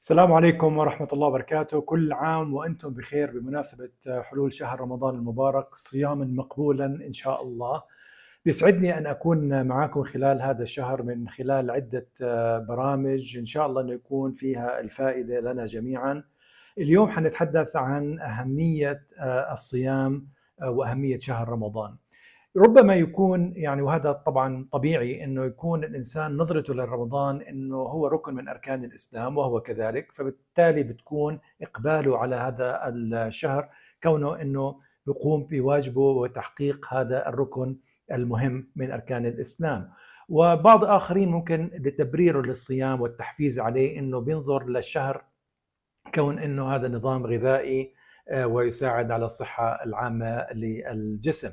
السلام عليكم ورحمة الله وبركاته. كل عام وأنتم بخير بمناسبة حلول شهر رمضان المبارك صياما مقبولا إن شاء الله. بيسعدني أن أكون معكم خلال هذا الشهر من خلال عدة برامج إن شاء الله أنه يكون فيها الفائدة لنا جميعا. اليوم حنتحدث عن أهمية الصيام وأهمية شهر رمضان. ربما يكون يعني وهذا طبعا طبيعي إنه يكون الإنسان نظرته لرمضان إنه هو ركن من أركان الإسلام وهو كذلك فبالتالي بتكون إقباله على هذا الشهر كونه إنه يقوم بواجبه وتحقيق هذا الركن المهم من أركان الإسلام. وبعض آخرين ممكن لتبريره للصيام والتحفيز عليه إنه بينظر للشهر كون إنه هذا نظام غذائي ويساعد على الصحة العامة للجسم.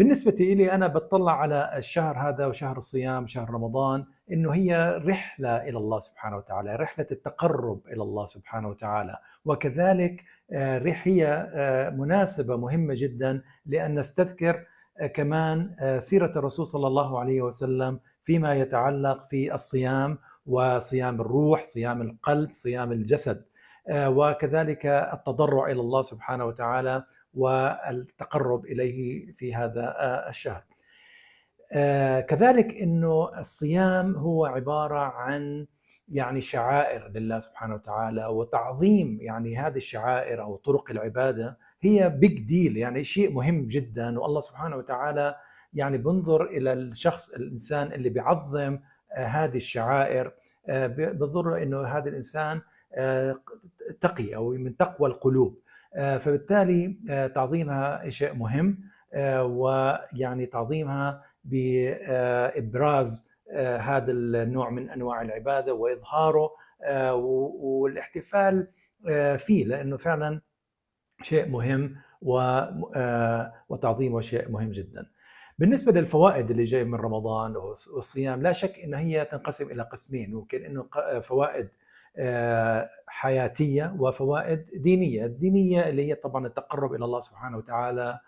بالنسبة لي أنا بطلع على الشهر هذا وشهر الصيام شهر رمضان إنه هي رحلة إلى الله سبحانه وتعالى رحلة التقرب إلى الله سبحانه وتعالى. وكذلك هي مناسبة مهمة جدا لأن نستذكر كمان سيرة الرسول صلى الله عليه وسلم فيما يتعلق في الصيام وصيام الروح صيام القلب صيام الجسد. وكذلك التضرع إلى الله سبحانه وتعالى والتقرب إليه في هذا الشهر. كذلك إنه الصيام هو عبارة عن يعني شعائر لله سبحانه وتعالى وتعظيم يعني هذه الشعائر أو طرق العبادة هي بيج ديل يعني شيء مهم جدا والله سبحانه وتعالى يعني بنظر إلى الشخص الإنسان اللي بيعظم هذه الشعائر بنظر إنه هذا الإنسان تقي أو من تقوى القلوب فبالتالي تعظيمها شيء مهم ويعني تعظيمها بابراز هذا النوع من أنواع العبادة وإظهاره والاحتفال فيه لأنه فعلا شيء مهم وتعظيمه شيء مهم جدا. بالنسبة للفوائد اللي جاية من رمضان والصيام لا شك انه هي تنقسم إلى قسمين ممكن إنه فوائد حياتية وفوائد دينية، الدينية اللي هي طبعا التقرب إلى الله سبحانه وتعالى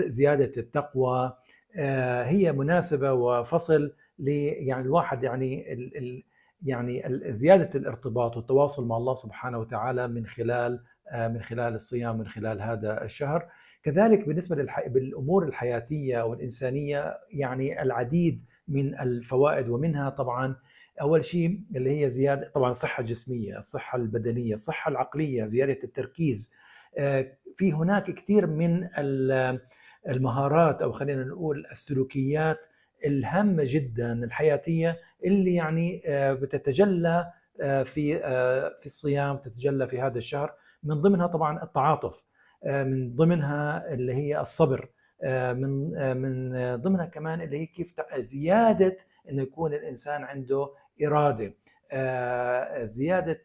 زيادة التقوى هي مناسبة وفصل يعني الواحد يعني يعني زيادة الارتباط والتواصل مع الله سبحانه وتعالى من خلال من خلال الصيام من خلال هذا الشهر. كذلك بالنسبة للامور الحياتية والإنسانية يعني العديد من الفوائد ومنها طبعا أول شيء اللي هي زيادة طبعا الصحة الجسمية، الصحة البدنية، الصحة العقلية، زيادة التركيز. في هناك كثير من المهارات أو خلينا نقول السلوكيات الهامة جدا الحياتية اللي يعني بتتجلى في في الصيام تتجلى في هذا الشهر من ضمنها طبعا التعاطف من ضمنها اللي هي الصبر من من ضمنها كمان اللي هي كيف زيادة إنه يكون الإنسان عنده إرادة زيادة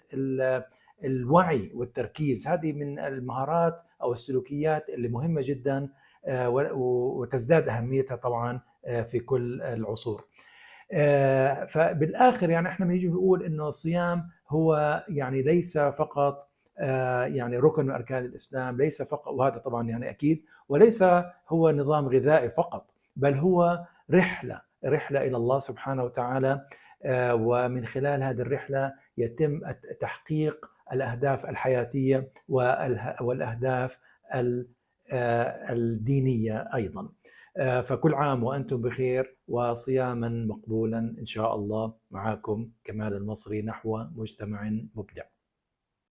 الوعي والتركيز. هذه من المهارات أو السلوكيات اللي مهمة جدا وتزداد أهميتها طبعا في كل العصور. فبالآخر يعني إحنا بنيجي نقول إنه الصيام هو يعني ليس فقط يعني ركن من أركان الإسلام ليس فقط وهذا طبعا يعني أكيد وليس هو نظام غذائي فقط بل هو رحلة رحلة إلى الله سبحانه وتعالى ومن خلال هذه الرحلة يتم تحقيق الأهداف الحياتية والأهداف الدينية أيضا. فكل عام وأنتم بخير وصياما مقبولا إن شاء الله معكم كمال المصري نحو مجتمع مبدع.